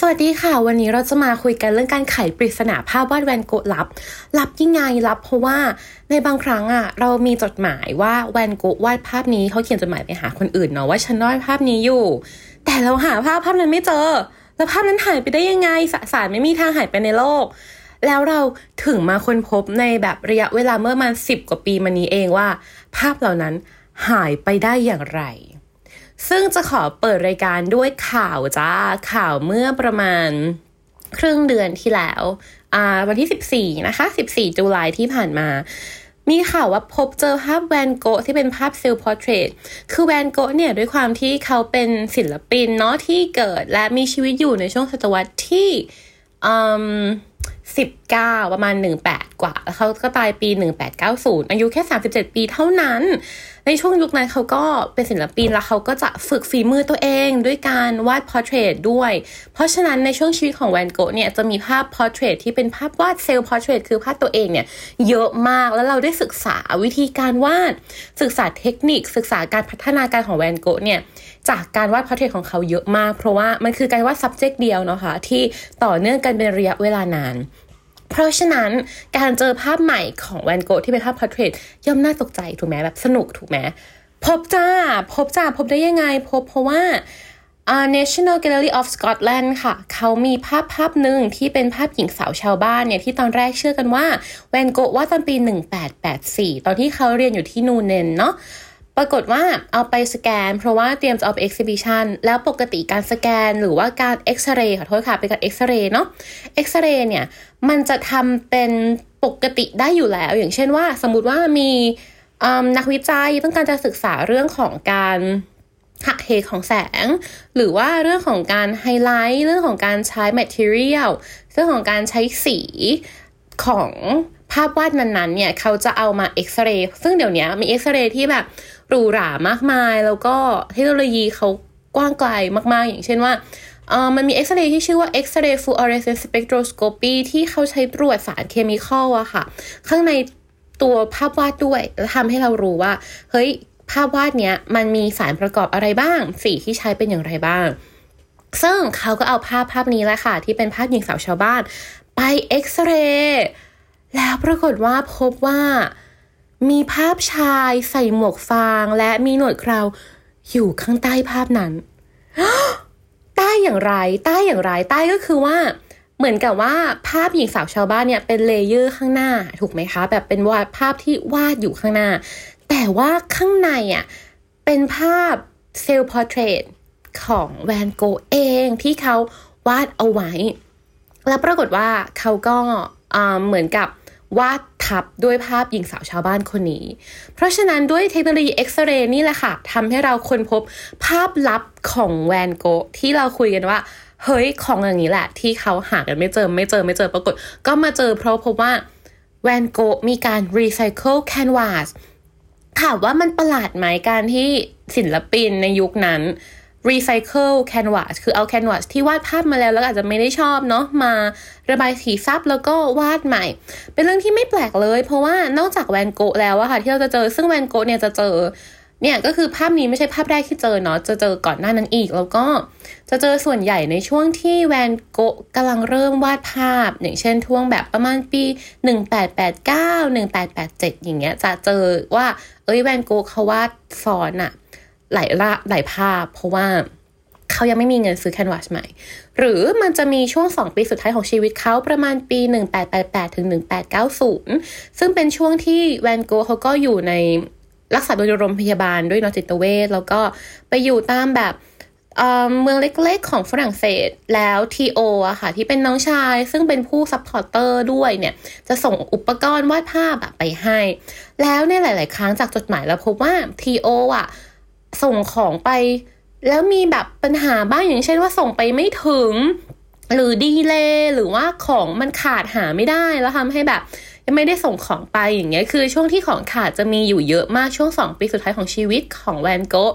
สวัสดีค่ะ วันนี้เราจะมาคุยกันเรื่องการไขปริศนาภาพวาดแวนโกะลับลับยังไงลับ เพราะว่าในบางครั้งอะเรามีจดหมายว่าแวนโกะวาดภาพนี้เขาเขียนจดหมายไปหาคนอื่นเนาะว่าฉันวาดภาพนี้อยู่ แต่เราหาภาพภาพนั้นไม่เจอ แล้วภาพนั้นหายไปได้ยังไงสสารไม่มีทางหายไปในโลก แล้วเราถึงมาค้นพบในแบบระยะเวลาเมื่อมาสิบกว่าปีมานี้เองว่า ภาพเหล่านั้นหายไปได้อย่างไร ซึ่งจะขอเปิดรายการด้วยข่าวจ้า ข่าวเมื่อประมาณครึ่งเดือนที่แล้ว วันที่ 14 นะคะ 14 ตุลาที่ผ่านมา มีข่าวว่าพบเจอภาพแวนโกะที่เป็นภาพ self-portrait คือแวนโกะเนี่ยด้วยความที่เขาเป็นศิลปินเนาะที่เกิดและมีชีวิตอยู่ในช่วงศตวรรษที่อืม19ประมาณ18กว่า แล้วเขาก็ตายปี1890อายุแค่37ปีเท่านั้น ในช่วงยุคนั้นเขาก็เป็นศิลปินแล้วเขาก็จะฝึกฝีมือตัวเองด้วยการวาด portrait ด้วย เพราะฉะนั้นในช่วงชีวิตของแวนโกะเนี่ยจะมีภาพ portrait ที่เป็นภาพวาด self-portrait คือภาพตัวเองเนี่ยเยอะมากแล้วเราได้ศึกษาวิธีการวาดศึกษาเทคนิค ศึกษาการพัฒนาการของแวนโกะเนี่ยจากการวาด portrait ของเขาเยอะมาก เพราะว่ามันคือการวาด subject เดียวเนาะคะที่ต่อเนื่องกันเป็นระยะเวลานาน เพราะฉะนั้นการเจอภาพใหม่ของแวนโกะที่เป็นภาพ portrait ย่อมน่าตกใจถูกไหมแบบสนุกถูกไหมพบจ้า พบจ้า พบได้ยังไง พบเพราะว่า uh, National Gallery of Scotland ค่ะ เขามีภาพภาพหนึ่งที่เป็นภาพหญิงสาวชาวบ้านเนี่ย ที่ตอนแรกเชื่อกันว่าแวนโกะวาดตอนปี 1884 ตอนที่เขาเรียนอยู่ที่นูเนนเนาะ ปรากฏว่าเอาไปสแกน เพราะว่าเตรียมจะเอาไป exhibition แล้วปกติการสแกนหรือว่าการเอ็กซเรย์ขอโทษค่ะ เป็นการเอ็กซเรย์เนาะเอ็กซเรย์เนี่ย มันจะทำเป็นปกติได้อยู่แล้ว อย่างเช่นว่า สมมติว่ามีนักวิจัยต้องการจะศึกษาเรื่องของการหักเหของแสง หรือว่าเรื่องของการไฮไลท์ เรื่องของการใช้ material เรื่องของการใช้สีของภาพวาดนั้นๆเนี่ย เขาจะเอามาเอ็กซเรย์ซึ่งเดี๋ยวนี้มีเอ็กซเรย์ที่แบบ หรูหรามากมาย แล้วก็เทคโนโลยีเขากว้างไกลมากๆ อย่างเช่นว่าเออมันมีเอ็กซเรย์ที่ชื่อว่า X-ray fluorescence spectroscopy ที่เขาใช้ตรวจสาร chemical อะค่ะ ข้างในตัวภาพวาดด้วยแล้วทำให้เรารู้ว่า เฮ้ย ภาพวาดเนี้ยมันมีสารประกอบอะไรบ้าง สีที่ใช้เป็นอย่างไรบ้าง ซึ่งเขาก็เอาภาพภาพนี้แหละค่ะ ที่เป็นภาพหญิงสาวชาวบ้าน ไปเอ็กซเรย์แล้วปรากฏว่าพบว่า มีภาพชายใส่หมวกฟางและมีหนวดเคราอยู่ข้างใต้ภาพนั้น ใต้อย่างไร ใต้อย่างไร ใต้ก็คือว่า เหมือนกับว่าภาพหญิงสาวชาวบ้านเนี่ยเป็น layer ข้างหน้าถูกไหมคะ แบบเป็นวาดภาพที่วาดอยู่ข้างหน้า แต่ว่าข้างในอะเป็นภาพ self-portrait ของแวนโกเองที่เขาวาดเอาไว้ แล้วปรากฏว่าเขาก็เหมือนกับ วาดทับด้วยภาพหญิงสาวชาวบ้านคนนี้ เพราะฉะนั้นด้วยเทคโนโลยีเอ็กซเรย์นี่แหละค่ะทำให้เราค้นพบภาพลับของแวนโกะที่เราคุยกันว่า เฮ้ยของอย่างนี้แหละ ที่เขาหากันไม่เจอไม่เจอไม่เจอปรากฏ ก็มาเจอเพราะพบว่าแวนโกะมีการรีไซเคิล canvas ถามว่ามันประหลาดไหมการที่ศิลปินในยุคนั้น รีไซเคิล canvas คือเอา canvas ที่วาดภาพมาแล้วแล้วอาจจะไม่ได้ชอบเนาะมาระบายสีทับแล้วก็วาดใหม่ เป็นเรื่องที่ไม่แปลกเลย เพราะว่านอกจากแวนโกะแล้วอะค่ะที่เราจะเจอซึ่งแวนโกะเนี่ยจะเจอเนี่ยก็คือภาพนี้ไม่ใช่ภาพแรกที่เจอเนาะจะเจอก่อนหน้านั้นอีก แล้วก็จะเจอส่วนใหญ่ในช่วงที่แวนโกะกำลังเริ่มวาดภาพ อย่างเช่นท่วงแบบประมาณปี 1889 1887 อย่างเงี้ยจะเจอว่าเอ้ยแวนโกะเขาวาดซ้อนอะ หลายละหลายภาพ เพราะว่าเขายังไม่มีเงินซื้อแคนวาสใหม่ หรือมันจะมีช่วง 2 ปีสุดท้ายของชีวิตเขาประมาณปี 1888 ถึง 1890 ซึ่งเป็นช่วงที่แวนโกเขาก็อยู่ในรักษาโดยโรงพยาบาลด้วยเนาะจิตเวชแล้วก็ไปอยู่ตามแบบเมืองเล็กๆ ของฝรั่งเศสแล้วทีโออะค่ะ ที่เป็นน้องชาย ซึ่งเป็นผู้ supporter ด้วยเนี่ย จะส่งอุปกรณ์วาดภาพไปให้ แล้วในหลาย ๆ ครั้งจากจดหมายเราพบว่าทีโออะ ส่งของไป แล้วมีแบบปัญหาบ้างอย่างเช่นว่าส่งไปไม่ถึง หรือดีเลย์หรือว่าของมันขาดหาไม่ได้แล้วทำให้แบบยังไม่ได้ส่งของไปอย่างเงี้ยคือช่วงที่ของขาดจะมีอยู่เยอะมากช่วงสองปีสุดท้ายของชีวิตของแวนโกะ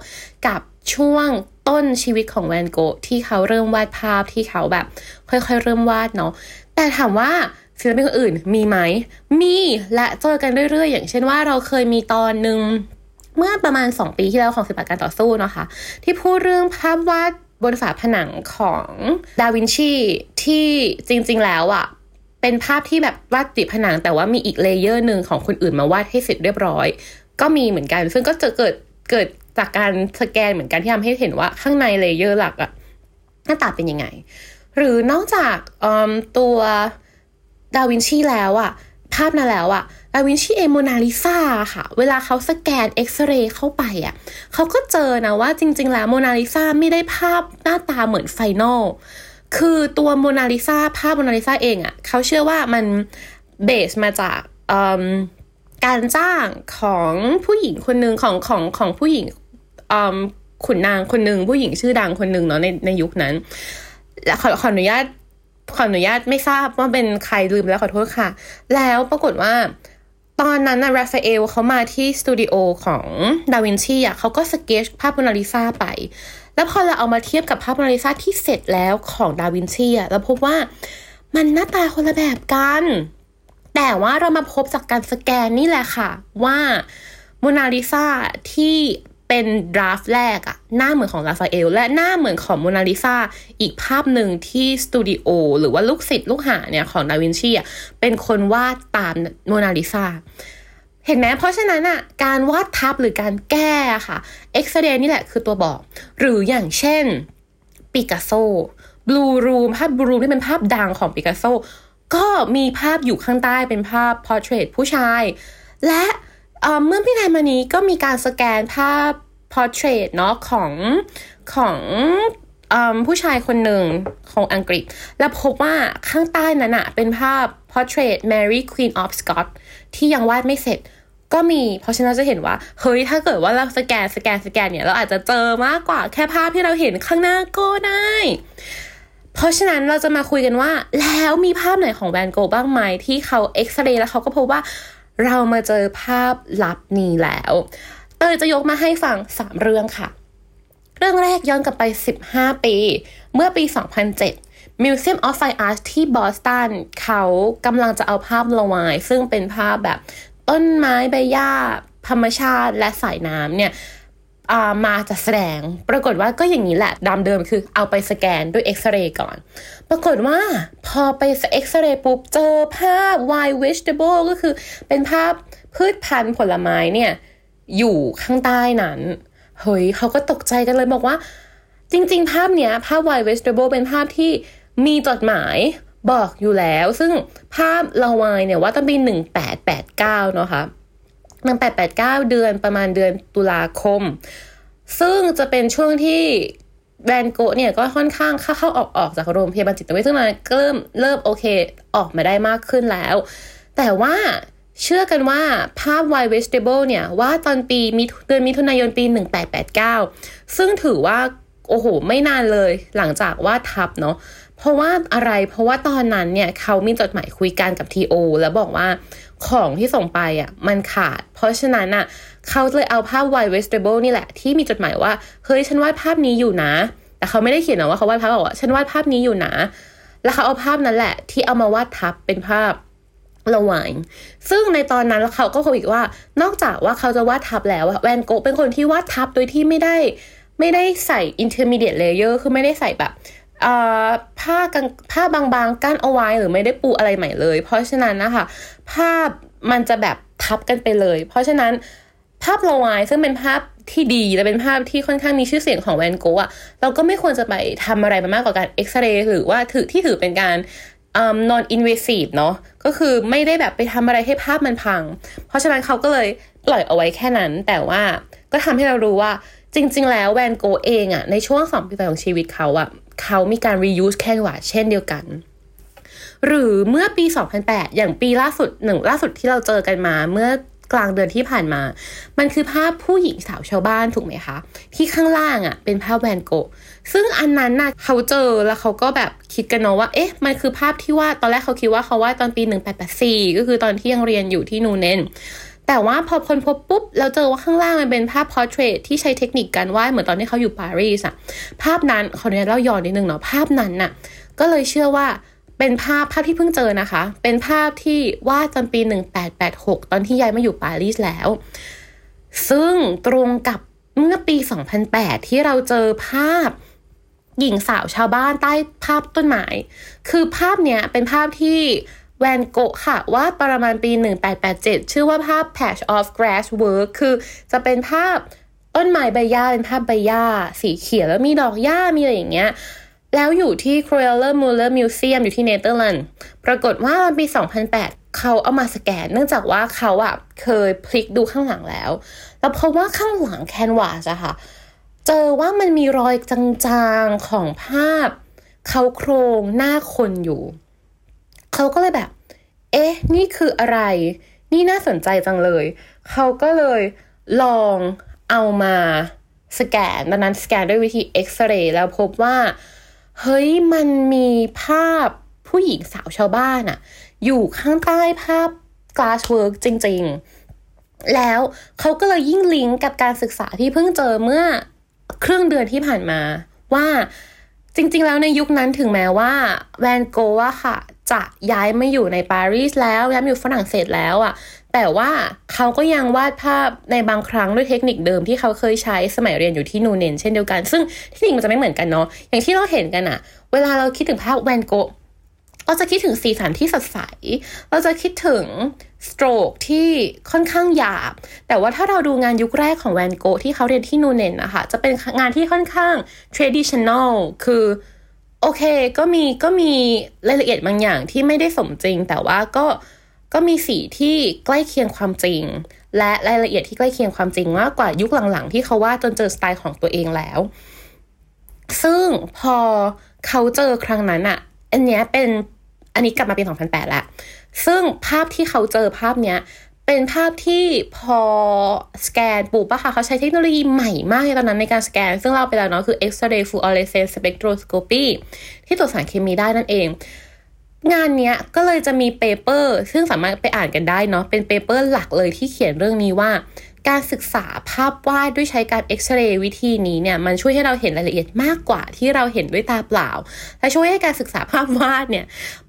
กับช่วงต้นชีวิตของแวนโกะที่เขาเริ่มวาดภาพที่เขาแบบ ค่อยๆ เริ่มวาดเนาะแต่ถามว่าศิลปินคนอื่นมีไหมมีและเจอกันเรื่อยๆ อย่างเช่นว่าเราเคยมีตอนหนึ่ง เมื่อประมาณ 2 ปีที่แล้วของศิลปะการต่อสู้นะคะ ที่พูดเรื่องภาพวาดบนฝาผนังของดาวินชีที่จริง ๆ แล้วอะ่ะเป็นภาพที่แบบวาดติดผนัง แต่ว่ามีอีก layer หนึ่งของคนอื่นมาวาดให้เสร็จเรียบร้อย ก็มีเหมือนกัน ซึ่งก็จะเกิดเกิดจากการสแกนเหมือนกันที่ทำให้เห็นว่าข้างใน layer หลักอะหน้าตาเป็นยังไง หรือนอกจากตัวดาวินชีแล้วอะ ภาพนั้นแล้วอะดาวินชีเออโมนาลิซาค่ะ เวลาเขาสแกนเอ็กซเรย์เข้าไปอะเขาก็เจอนะว่าจริง ๆ แล้วโมนาลิซาไม่ได้ภาพหน้าตาเหมือนไฟนอลคือตัวโมนาลิซาภาพโมนาลิซาเองอะเขาเชื่อว่ามันเบสมาจากการจ้างของผู้หญิงคนหนึ่งของของของผู้หญิงขุนนางคนหนึ่งผู้หญิงชื่อดังคนหนึ่งเนาะในในยุคนั้นและขอขออนุญาต ขออนุญาตไม่ทราบว่าเป็นใครลืมแล้วขอโทษค่ะ แล้วปรากฏว่า ตอนนั้นนะราฟาเอลเขามาที่สตูดิโอของดาวินชีอะเขาก็สเกจภาพโมนาลิซาไป แล้วพอเราเอามาเทียบกับภาพโมนาลิซาที่เสร็จแล้วของดาวินชีอะเราพบว่ามันหน้าตาคนละแบบกัน แต่ว่าเรามาพบจากการสแกนนี่แหละค่ะ ว่าโมนาลิซาที่ เป็น draft แรกอะหน้าเหมือนของราฟาเอล และหน้าเหมือนของโมนาลิซาอีกภาพหนึ่งที่สตูดิโอหรือว่าลูกศิษย์ลูกหาเนี่ยของดาวินชีอะเป็นคนวาดตามโมนาลิซาเห็นไหมเพราะฉะนั้นอะการวาดทับหรือการแก้ค่ะเอ็กซเรย์นี่แหละคือตัวบอก หรืออย่างเช่นปิกัสโซ Blue Room ภาพ Blue Room ที่เป็นภาพดังของปิกัสโซก็มีภาพอยู่ข้างใต้เป็นภาพ portrait ผู้ชาย และ เมื่อไม่นานมานี้ก็มีการสแกนภาพ portrait เนาะของของผู้ชายคนหนึ่งของอังกฤษ แล้วพบว่าข้างใต้นั้นอะเป็นภาพ portrait Mary Queen of Scots ที่ยังวาดไม่เสร็จก็มี เพราะฉะนั้นจะเห็นว่า เฮ้ย ถ้าเกิดว่าเราสแกน สแกน สแกนเนี่ย เราอาจจะเจอมากกว่าแค่ภาพที่เราเห็นข้างหน้าก็ได้ เพราะฉะนั้นเราจะมาคุยกันว่า แล้วมีภาพไหนของแวนโกบ้างไหมที่เขาเอ็กซเรย์แล้วเขาก็พบว่า เรามาเจอภาพลับนี้แล้ว เตยจะยกมาให้ฟังสามเรื่องค่ะ เรื่องแรกย้อนกลับไป 15 ปี เมื่อปี 2007 Museum of Fine Arts ที่บอสตันเขากำลังจะเอาภาพลงมาซึ่งเป็นภาพแบบต้นไม้ใบหญ้าธรรมชาติและสายน้ำเนี่ย มาจะแสดง ปรากฏว่าก็อย่างนี้แหละดามเดิมคือเอาไปสแกนด้วยเอ็กซเรย์ก่อน ปรากฏว่าพอไปเอ็กซเรย์ปุ๊บ เจอภาพ wild vegetable ก็คือเป็นภาพพืชพันธุ์ผลไม้เนี่ย อยู่ข้างใต้นั้น เฮ้ยเขาก็ตกใจกันเลยบอกว่า จริง ๆ ภาพเนี้ย ภาพ wild vegetable เป็นภาพที่มีจดหมายบอกอยู่แล้ว ซึ่งภาพลาวายเนี่ยว่าตั้งปีหนึ่งแปดแปดเก้าเนาะคะ่ะ มันแปดแปดเก้าเดือนประมาณเดือนตุลาคม ซึ่งจะเป็นช่วงที่แวนโกเนี่ยก็ค่อนข้างเข้าเข้าออกออกจากโรงพยาบาลจิตเวชซึ่งมันเริ่มเริ่มโอเคออกมาได้มากขึ้นแล้ว แต่ว่าเชื่อกันว่าภาพ White Vegetable เนี่ย ว่าตอนปีมีเดือนมิถุนายนปี 1889 ซึ่งถือว่า โอ้โห ไม่นานเลยหลังจากว่าทับเนาะเพราะว่าอะไรเพราะว่าตอนนั้นเนี่ย เขามีจดหมายคุยกันกับทีโอแล้วบอกว่า ของที่ส่งไปอะมันขาด เพราะฉะนั้นอะเขาเลยเอาภาพ white vegetable นี่แหละ ที่มีจดหมายว่า เฮ้ยฉันวาดภาพนี้อยู่นะ แต่เขาไม่ได้เขียนนะว่าเขาวาดภาพบอกว่าฉันวาดภาพนี้อยู่นะ แล้วเขาเอาภาพนั้นแหละ ที่เอามาวาดทับเป็นภาพระหว่างซึ่งในตอนนั้นเขาก็คุยอีกว่า นอกจากว่าเขาจะวาดทับแล้วแวนโกเป็นคนที่วาดทับโดยที่ไม่ได้ ไม่ได้ใส่ intermediate layer คือไม่ได้ใส่แบบ ผ้ากผ้าบางๆกั้นเอาไว้หรือไม่ได้ปูอะไรใหม่เลย เพราะฉะนั้นนะคะภาพมันจะแบบทับกันไปเลย เพราะฉะนั้นภาพลาวายซึ่งเป็นภาพที่ดีและเป็นภาพที่ค่อนข้างมีชื่อเสียงของแวนโกะอะเราก็ไม่ควรจะไปทำอะไรมากกว่าการเอ็กซเรย์หรือว่าถือที่ถือเป็นการ non invasive เนาะก็คือไม่ได้แบบไปทำอะไรให้ภาพมันพัง เพราะฉะนั้นเขาก็เลยปล่อยเอาไว้แค่นั้น แต่ว่าก็ทำให้เรารู้ว่าจริง ๆ แล้วแวนโกเองอะในช่วงสองปีของชีวิตเขาอะ เขามีการ reuse แค่นวาเช่นเดียวกัน หรือเมื่อปี 2008 อย่างปีล่าสุดหนึ่งล่าสุดที่เราเจอกันมาเมื่อกลางเดือนที่ผ่านมา มันคือภาพผู้หญิงสาวชาวบ้านถูกไหมคะ ที่ข้างล่างอะ่ะเป็นภาพแวนโกะ ซึ่งอันนั้นน่ะเขาเจอแล้วเขาก็แบบคิดกันเนาะว่า เอ๊ะ มันคือภาพที่ว่าตอนแรกเขาคิดว่าเขาว่าตอนปี 1884 ก็คือตอนที่ยังเรียนอยู่ที่นูเนน แต่ว่าพอคนพบปุ๊บ เราเจอว่าข้างล่างมันเป็นภาพพอร์เทรตที่ใช้เทคนิคการวาดเหมือนตอนที่เขาอยู่ปารีสอะภาพนั้นขออนุญาตเล่าย้อนนิดนึงเนาะภาพนั้นน่ะก็เลยเชื่อว่าเป็นภาพภาพที่เพิ่งเจอนะคะ เป็นภาพที่วาดตอนปี 1886 ตอนที่ย้ายมาอยู่ปารีสแล้ว ซึ่งตรงกับเมื่อปี 2008 ที่เราเจอภาพหญิงสาวชาวบ้านใต้ภาพต้นไม้ คือภาพเนี้ยเป็นภาพที่ แวนโกะค่ะว่าประมาณปี 1887 ชื่อว่าภาพ Patch of Grass Work คือจะเป็นภาพต้นไม้ใบหญ้าเป็นภาพใบหญ้า สีเขียวแล้วมีดอกหญ้ามีอะไรอย่างเงี้ยแล้วอยู่ที่ c r o e l e r Muller Museum อยู่ที่เนเธอร์แลนด์ปรากฏว่าตอนปี 2008 เขาเอามาสแกน เนื่องจากว่าเขาอะเคยพลิกดูข้างหลังแล้ว แล้วเพราะว่าข้างหลังแคนวาสอะค่ะ เจอว่ามันมีรอยจางๆของภาพ เขาโครงหน้าคนอยู่ เขาก็เลยแบบ เอ๊ะ นี่คืออะไร นี่น่าสนใจจังเลย เขาก็เลยลองเอามาสแกนตอนนั้นสแกนด้วยวิธีเอ็กซเรย์แล้วพบว่า เฮ้ย มันมีภาพผู้หญิงสาวชาวบ้านอะอยู่ข้างใต้ภาพ glasswork จริง ๆ แล้วเขาก็เลยยิ่งลิงก์กับการศึกษาที่เพิ่งเจอเมื่อครึ่งเดือนที่ผ่านมาว่าจริง ๆ แล้วในยุคนั้นถึงแม้ว่าแวนโกะอะค่ะ จะย้ายมาอยู่ในปารีสแล้วย้ายมาอยู่ฝรั่งเศสแล้วอะแต่ว่าเขาก็ยังวาดภาพในบางครั้งด้วยเทคนิคเดิมที่เขาเคยใช้สมัยเรียนอยู่ที่นูเนนเช่นเดียวกัน ซึ่งเทคนิคมันจะไม่เหมือนกันเนาะอย่างที่เราเห็นกันอะเวลาเราคิดถึงภาพแวนโกะเราจะคิดถึงสีสันที่สดใส เราจะคิดถึงสโตรกที่ค่อนข้างหยาบ แต่ว่าถ้าเราดูงานยุคแรกของแวนโกะที่เขาเรียนที่นูเนนนะคะจะเป็นงานที่ค่อนข้าง traditional คือ โอเค ก็มีก็มีรายละเอียดบางอย่างที่ไม่ได้สมจริง แต่ว่าก็ก็มีสีที่ใกล้เคียงความจริง และรายละเอียดที่ใกล้เคียงความจริงมากกว่ายุคหลังๆ ที่เขาว่าจนเจอสไตล์ของตัวเองแล้ว ซึ่งพอเขาเจอครั้งนั้นอะอันเนี้ยเป็นอันนี้กลับมาปี2008แล้วซึ่งภาพที่เขาเจอภาพเนี้ย เป็นภาพที่พอสแกนปุ๊บอะค่ะเขาใช้เทคโนโลยีใหม่มากในตอนนั้นในการสแกน ซึ่งเราไปแล้วเนาะคือ X-ray fluorescence spectroscopy ที่ตรวจสารเคมีได้นั่นเอง งานเนี้ยก็เลยจะมี paper ซึ่งสามารถไปอ่านกันได้เนาะเป็น paper หลักเลยที่เขียนเรื่องนี้ว่า การศึกษาภาพวาดด้วยใช้การเอ็กซเรย์วิธีนี้เนี่ยมันช่วยให้เราเห็นรายละเอียดมากกว่าที่เราเห็นด้วยตาเปล่าและช่วยให้การศึกษาภาพวาดเนี่ย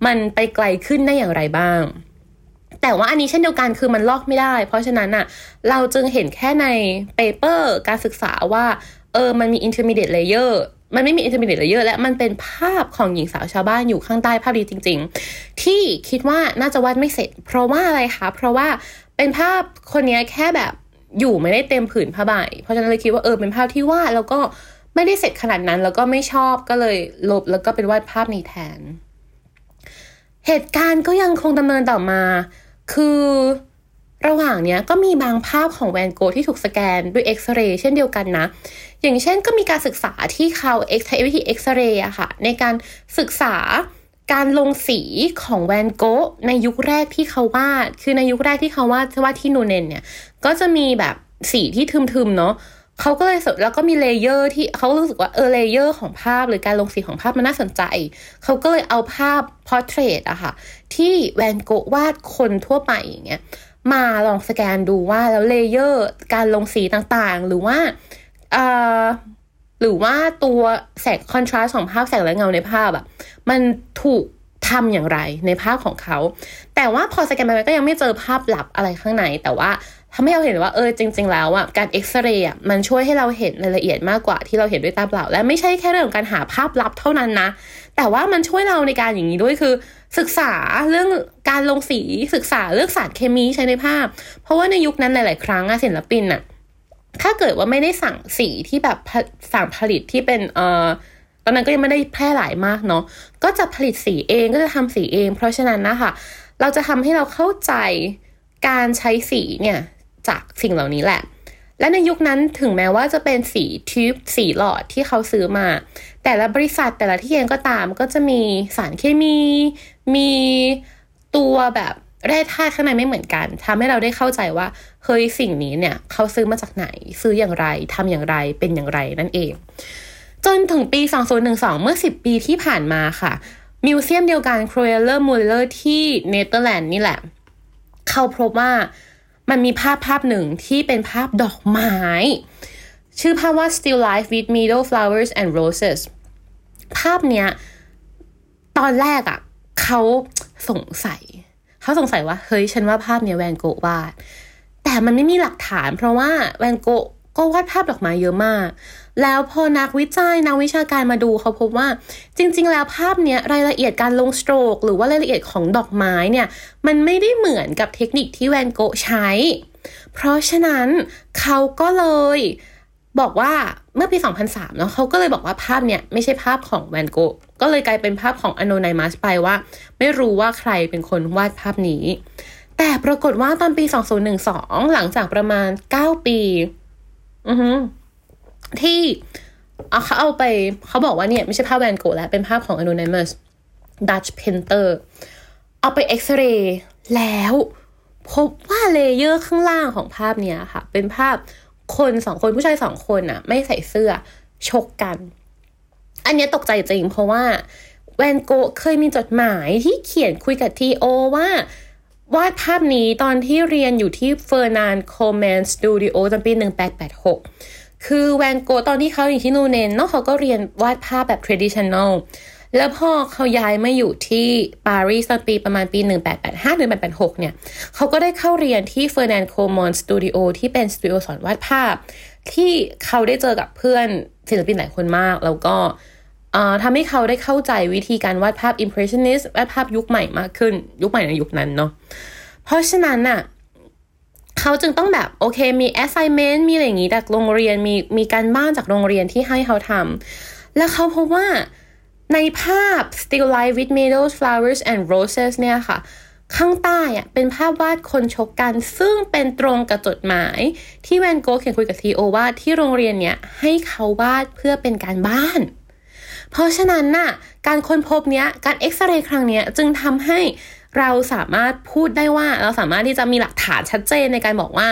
มันไปไกลขึ้นได้อย่างไรบ้าง แต่ว่าอันนี้เช่นเดียวกันคือมันลอกไม่ได้ เพราะฉะนั้นอะเราจึงเห็นแค่ในเปเปอร์การศึกษาว่าเออมันมี intermediate layer มันไม่มี intermediate layer และมันเป็นภาพของหญิงสาวชาวบ้านอยู่ข้างใต้ภาพนี้จริง ๆ ที่คิดว่าน่าจะวาดไม่เสร็จ เพราะว่าอะไรคะเพราะว่าเป็นภาพคนนี้แค่แบบอยู่ไม่ได้เต็มผืนผ้าใบเพราะฉะนั้นเลยคิดว่าเออเป็นภาพที่วาดแล้วก็ไม่ได้เสร็จขนาดนั้น แล้วก็ไม่ชอบก็เลยลบแล้วก็เป็นวาดภาพนี้แทน เหตุการณ์ก็ยังคงดำเนินต่อมา คือระหว่างเนี้ยก็มีบางภาพของแวนโกที่ถูกสแกนด้วยเอ็กซเรย์เช่นเดียวกันนะ อย่างเช่นก็มีการศึกษาที่เขาเอ็กใช้วิธีเอ็กซเรย์อะค่ะ ในการศึกษาการลงสีของแวนโกในยุคแรกที่เขาวาด คือในยุคแรกที่เขาวาดวาดที่นูเนนเนี่ย ก็จะมีแบบสีที่ทึมๆเนาะ เขาก็เลยสแล้วก็มี layer ที่เขารู้สึกว่าเออ layer ของภาพหรือการลงสีของภาพมันน่าสนใจเขาก็เลยเอาภาพ portrait อะค่ะที่แวนโกะวาดคนทั่วไปอย่างเงี้ยมาลองสแกนดูว่าแล้ว layer การลงสีต่างๆ หรือว่าเอ่อหรือว่าตัวแสง contrast ของภาพแสงและเงาในภาพอะมันถูกทำอย่างไรในภาพของเขา แต่ว่าพอสแกนไปก็ยังไม่เจอภาพลับอะไรข้างใน แต่ว่า ทำให้เราเห็นว่าเออจริง ๆ แล้วอะการเอ็กซเรย์อะมันช่วยให้เราเห็นรายละเอียดมากกว่าที่เราเห็นด้วยตาเปล่า และไม่ใช่แค่เรื่องของการหาภาพลับเท่านั้นนะ แต่ว่ามันช่วยเราในการอย่างนี้ด้วยคือ ศึกษาเรื่องการลงสีศึกษาเรื่องสารเคมีใช้ในภาพ เพราะว่าในยุคนั้นหลาย ๆ ครั้งอะศิลปินอะถ้าเกิดว่าไม่ได้สั่งสีที่แบบสั่งผลิตที่เป็นเอ่อตอนนั้นก็ยังไม่ได้แพร่หลายมากเนาะก็จะผลิตสีเองก็จะทำสีเอง เพราะฉะนั้นนะคะเราจะทำให้เราเข้าใจการใช้สีเนี่ย จากสิ่งเหล่านี้แหละ และในยุคนั้นถึงแม้ว่าจะเป็นสีทิวบ์สีหลอดที่เขาซื้อมา แต่ละบริษัทแต่ละที่เองก็ตามก็จะมีสารเคมี มีตัวแบบแร่ธาตุข้างในไม่เหมือนกันทำให้เราได้เข้าใจว่าเฮ้ยสิ่งนี้เนี่ยเขาซื้อมาจากไหน ซื้ออย่างไรทำอย่างไรเป็นอย่างไรนั่นเอง จนถึงปี 2012 เมื่อ 10 ปีที่ผ่านมาค่ะ museum เดียวกันโครเลอร์มุลเลอร์ที่เนเธอร์แลนด์นี่แหละ เขาพบว่า มันมีภาพภาพหนึ่งที่เป็นภาพดอกไม้ ชื่อภาพว่า still life with meadow flowers and roses ภาพเนี้ย ตอนแรกอะ่ะเขาสงสัย เขาสงสัยว่า เฮ้ย ฉันว่าภาพเนี้ยแวนโกะวาด แต่มันไม่มีหลักฐาน เพราะว่าแวนโกะก็วาดภาพดอกไม้เยอะมาก แล้วพอนักวิจัยนักวิชาการมาดูเขาพบว่า จริง ๆ แล้วภาพเนี้ยรายละเอียดการลงสโตรก หรือว่ารายละเอียดของดอกไม้เนี่ยมันไม่ได้เหมือนกับเทคนิคที่แวนโกะใช้ เพราะฉะนั้นเขาก็เลยบอกว่าเมื่อปี 2003เนาะเขาก็เลยบอกว่าภาพเนี่ยไม่ใช่ภาพของแวนโกะก็เลยกลายเป็นภาพของอโนไนมัสไปว่า ไม่รู้ว่าใครเป็นคนวาดภาพนี้ แต่ปรากฏว่าตอนปี 2012 หลังจากประมาณ 9 ปี อือฮึ ที่เอาเขาเอาไปเขาบอกว่าเนี่ย ไม่ใช่ภาพแวนโกะแล้ว เป็นภาพของ Anonymous Dutch Painter เอาไปเอ็กซเรย์แล้วพบว่า layer ข้างล่างของภาพเนี้ยค่ะ เป็นภาพคนสองคนผู้ชายสองคนอะไม่ใส่เสื้อชกกัน อันนี้ตกใจจริงเพราะว่าแวนโกะเคยมีจดหมายที่เขียนคุยกับทีโอว่าวาดภาพนี้ตอนที่เรียนอยู่ที่เฟอร์นานคอร์มอนสตูดิโอตอนปี 1886 คือแวนโกตอนที่เขาอยู่ที่นูเนนเนาะเขาก็เรียนวาดภาพแบบ traditional แล้วพอเขาย้ายมาอยู่ที่ปารีสตอนปีประมาณปี 1885หรือ1886 เนี่ย เขาก็ได้เข้าเรียนที่เฟอร์นันคอร์มอนสตูดิโอที่เป็นสตูดิโอสอนวาดภาพ ที่เขาได้เจอกับเพื่อนศิลปินหลายคนมาก แล้วก็ทำให้เขาได้เข้าใจวิธีการวาดภาพ impressionist วาดภาพยุคใหม่มากขึ้น ยุคใหม่ในยุคนั้นเนาะเพราะฉะนั้นน่ะ เขาจึงต้องแบบโอเคมี assignment มีอะไรอย่างงี้จากโรงเรียนมีมีการบ้านจากโรงเรียนที่ให้เขาทำแล้วเขาพบว่าในภาพ still life with meadows flowers and roses เนี่ยค่ะ ข้างใต้อะเป็นภาพวาดคนชกกัน ซึ่งเป็นตรงกับจดหมาย ที่แวนโกเขียนคุยกับทีโอว่าที่โรงเรียนเนี่ยให้เขาวาดเพื่อเป็นการบ้าน เพราะฉะนั้นน่ะการค้นพบเนี้ยการเอ็กซเรย์ครั้งเนี้ยจึงทำให้ เราสามารถพูดได้ว่าเราสามารถที่จะมีหลักฐานชัดเจนในการบอกว่า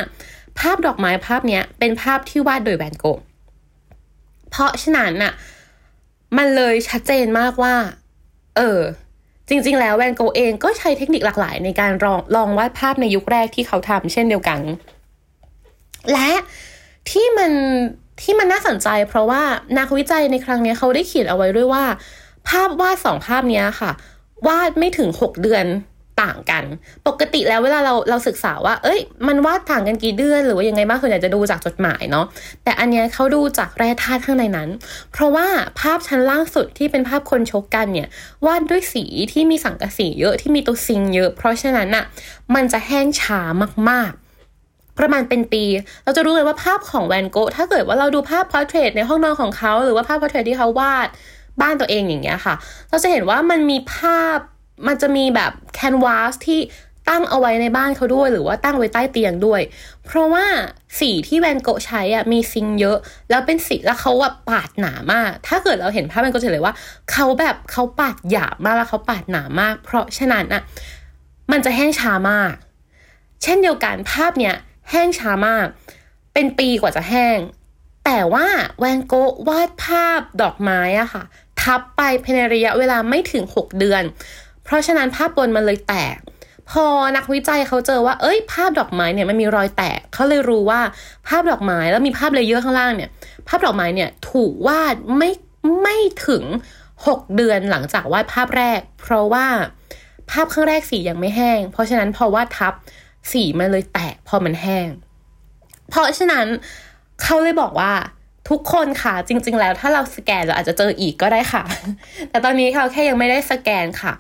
ภาพดอกไม้ภาพนี้เป็นภาพที่วาดโดยแวนโกะเพราะฉะนั้นน่ะมันเลยชัดเจนมากว่า เออ จริง ๆ แล้วแวนโกเองก็ใช้เทคนิคหลากหลายในการลองลองวาดภาพในยุคแรกที่เขาทำเช่นเดียวกัน และที่มันที่มันน่าสนใจ เพราะว่านักวิจัยในครั้งนี้เขาได้เขียนเอาไว้ด้วยว่า ภาพวาดสองภาพนี้ค่ะ วาดไม่ถึงหกเดือนต่างกัน ปกติแล้วเวลาเราเราศึกษาว่า เอ้ย มันวาดต่างกันกี่เดือน หรือว่ายังไงบ้างส่วนใหญ่จะดูจากจดหมายเนาะ แต่อันนี้เขาดูจากแร่ธาตุข้างในนั้น เพราะว่าภาพชั้นล่างสุดที่เป็นภาพคนชกกันเนี่ย วาดด้วยสีที่มีสังกะสีเยอะ ที่มีตัว zinc เยอะ เพราะฉะนั้นอะ่ะมันจะแห้งช้ามากๆประมาณเป็นปี เราจะรู้เลยว่าภาพของแวนโกะถ้าเกิดว่าเราดูภาพ portrait ในห้องนอนของเขา หรือว่าภาพ portrait ที่เขาวาด บ้านตัวเองอย่างเงี้ยค่ะ เราจะเห็นว่ามันมีภาพมันจะมีแบบแคนวาสที่ตั้งเอาไว้ในบ้านเขาด้วยหรือว่าตั้งไว้ใต้เตียงด้วย เพราะว่าสีที่แวนโกะใช้อะมีซิงเยอะ แล้วเป็นสีแล้วเขาแบบปาดหนามาก ถ้าเกิดเราเห็นภาพแวนโกะจะเห็นเลยว่าเขาแบบเขาปาดหยาบมากแล้วเขาปาดหนามาก เพราะฉะนั้นอะมันจะแห้งช้ามาก เช่นเดียวกันภาพเนี้ยแห้งช้ามาก เป็นปีกว่าจะแห้ง แต่ว่าแวนโกะวาดภาพดอกไม้อะค่ะ ทับไปภายในระยะเวลาไม่ถึง 6 เดือน เพราะฉะนั้นภาพบนมันเลยแตก พอนักวิจัยเขาเจอว่า เอ้ย ภาพดอกไม้เนี่ยมันมีรอยแตกเขาเลยรู้ว่าภาพดอกไม้แล้วมีภาพ layer ข้างล่างเนี่ย ภาพดอกไม้เนี่ยถูกวาดไม่ไม่ถึง 6 เดือนหลังจากวาดภาพแรก เพราะว่าภาพข้างแรกสียังไม่แห้ง เพราะฉะนั้นพอวาดทับสีมันเลยแตกพอมันแห้ง เพราะฉะนั้นเขาเลยบอกว่า ทุกคนค่ะ จริง ๆ แล้วถ้าเราสแกนเราอาจจะเจออีกก็ได้ค่ะ แต่ตอนนี้เขาแค่ยังไม่ได้สแกนค่ะ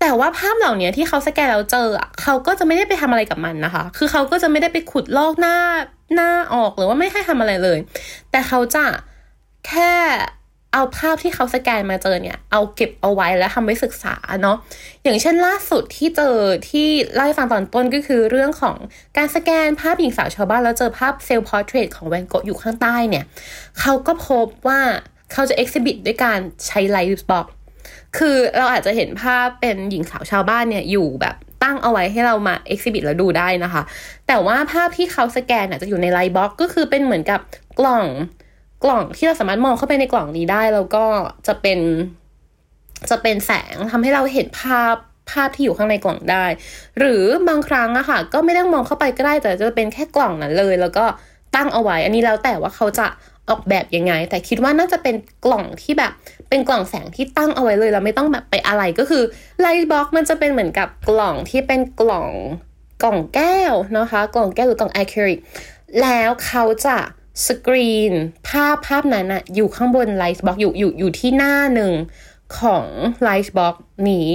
แต่ว่าภาพเหล่านี้ที่เขาสแกนแล้วเจอเขาก็จะไม่ได้ไปทำอะไรกับมันนะคะ คือเขาก็จะไม่ได้ไปขุดลอกหน้าหน้าออกหรือว่าไม่ให้ทำอะไรเลย แต่เขาจะแค่ เอาภาพที่เขาสแกนมาเจอเนี่ย เอาเก็บเอาไว้แล้วทำไว้ศึกษาเนาะอย่างเช่นล่าสุดที่เจอที่เล่าให้ฟังตอนต้นก็คือเรื่องของการสแกนภาพหญิงสาวชาวบ้านแล้วเจอภาพ self-portrait ของแวนโกะอยู่ข้างใต้เนี่ย เขาก็พบว่าเขาจะ exhibit ด้วยการใช้ light box คือเราอาจจะเห็นภาพเป็นหญิงสาวชาวบ้านเนี่ยอยู่แบบตั้งเอาไว้ให้เรามา exhibit แล้วดูได้นะคะ แต่ว่าภาพที่เขาสแกนจะอยู่ใน light box ก็คือเป็นเหมือนกับกล่อง กล่องที่เราสามารถมองเข้าไปในกล่องนี้ได้ แล้วก็จะเป็นจะเป็นแสงทำให้เราเห็นภาพภาพที่อยู่ข้างในกล่องได้ หรือบางครั้งอะค่ะ ก็ไม่ต้องมองเข้าไปก็ได้แต่จะเป็นแค่กล่องนั้นเลย แล้วก็ตั้งเอาไว้ อันนี้แล้วแต่ว่าเขาจะออกแบบยังไง แต่คิดว่าน่าจะเป็นกล่องที่แบบ เป็นกล่องแสงที่ตั้งเอาไว้เลยเราไม่ต้องแบบไปอะไรก็คือไลท์บ็อกมันจะเป็นเหมือนกับกล่องที่เป็นกล่องกล่องแก้วนะคะ กล่องแก้วหรือกล่องไอคริลิกแล้วเขาจะ สกรีน ภาพภาพนั้นอะอยู่ข้างบน light box อยู่อยู่อยู่ที่หน้าหนึ่งของ light box นี้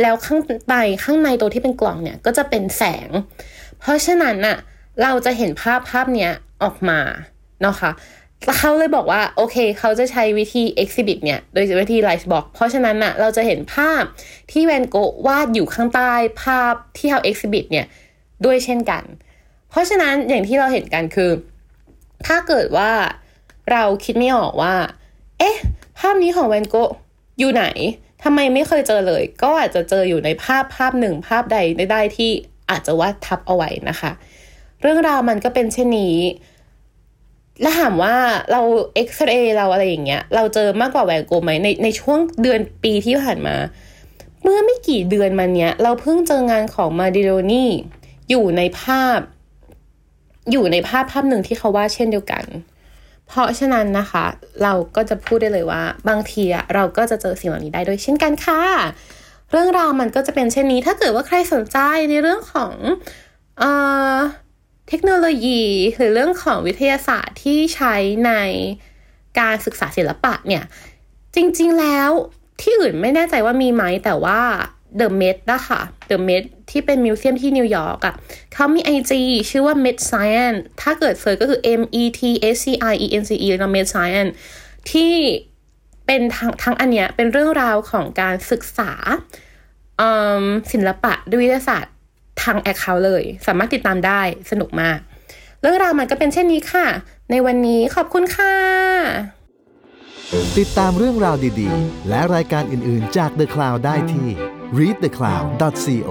แล้วข้างในข้างในตัวที่เป็นกล่องเนี่ยก็จะเป็นแสง เพราะฉะนั้นน่ะเราจะเห็นภาพภาพเนี้ยออกมาเนาะคะ่ะเขาเลยบอกว่า โอเค เขาจะใช้วิธี exhibit เนี่ย โดยวิธี light box เพราะฉะนั้นน่ะเราจะเห็นภาพที่แวนโกวาดอยู่ข้างใต้ภาพที่เขา exhibit เนี่ย ด้วยเช่นกัน เพราะฉะนั้นอย่างที่เราเห็นกันคือ ถ้าเกิดว่าเราคิดไม่ออกว่า เอ๊ะ ภาพนี้ของแวนโกอยู่ไหนทำไมไม่เคยเจอเลย ก็อาจจะเจออยู่ในภาพภาพหนึ่งภาพใดได้ที่อาจจะวาดทับเอาไว้นะคะ เรื่องราวมันก็เป็นเช่นนี้และถามว่าเราเอ็กซเรย์เราอะไรอย่างเงี้ย เราเจอมากกว่าแวนโกไหมในในช่วงเดือนปีที่ผ่านมา เมื่อไม่กี่เดือนมาเนี้ย เราเพิ่งเจองานของมาดิโรนี่อยู่ในภาพ อยู่ในภาพภาพหนึ่งที่เขาวาดเช่นเดียวกัน เพราะฉะนั้นนะคะ เราก็จะพูดได้เลยว่า บางทีอะเราก็จะเจอสิ่งเหล่านี้ได้ด้วยเช่นกันค่ะ เรื่องราวมันก็จะเป็นเช่นนี้ ถ้าเกิดว่าใครสนใจในเรื่องของเอ่อเทคโนโลยีหรือเรื่องของวิทยาศาสตร์ที่ใช้ในการศึกษาศิลปะเนี่ย จริงๆแล้วที่อื่นไม่แน่ใจว่ามีไหมแต่ว่า The Met นะคะ The Met ที่เป็น museum ที่นิวยอร์กอะเขามี IG ชื่อว่า Met Science ถ้าเกิด search ก็คือ M E T S C I E N C E แล้ว Met Science ที่เป็นทั้งทั้งอันเนี้ยเป็นเรื่องราวของการศึกษาศิลปะด้วยวิทยาศาสตร์ทั้ง account เลย สามารถติดตามได้สนุกมาก เรื่องราวมันก็เป็นเช่นนี้ค่ะ ในวันนี้ขอบคุณค่ะ ติดตามเรื่องราวดีๆ และรายการอื่นๆจาก The Cloud ได้ที่ readthecloud.co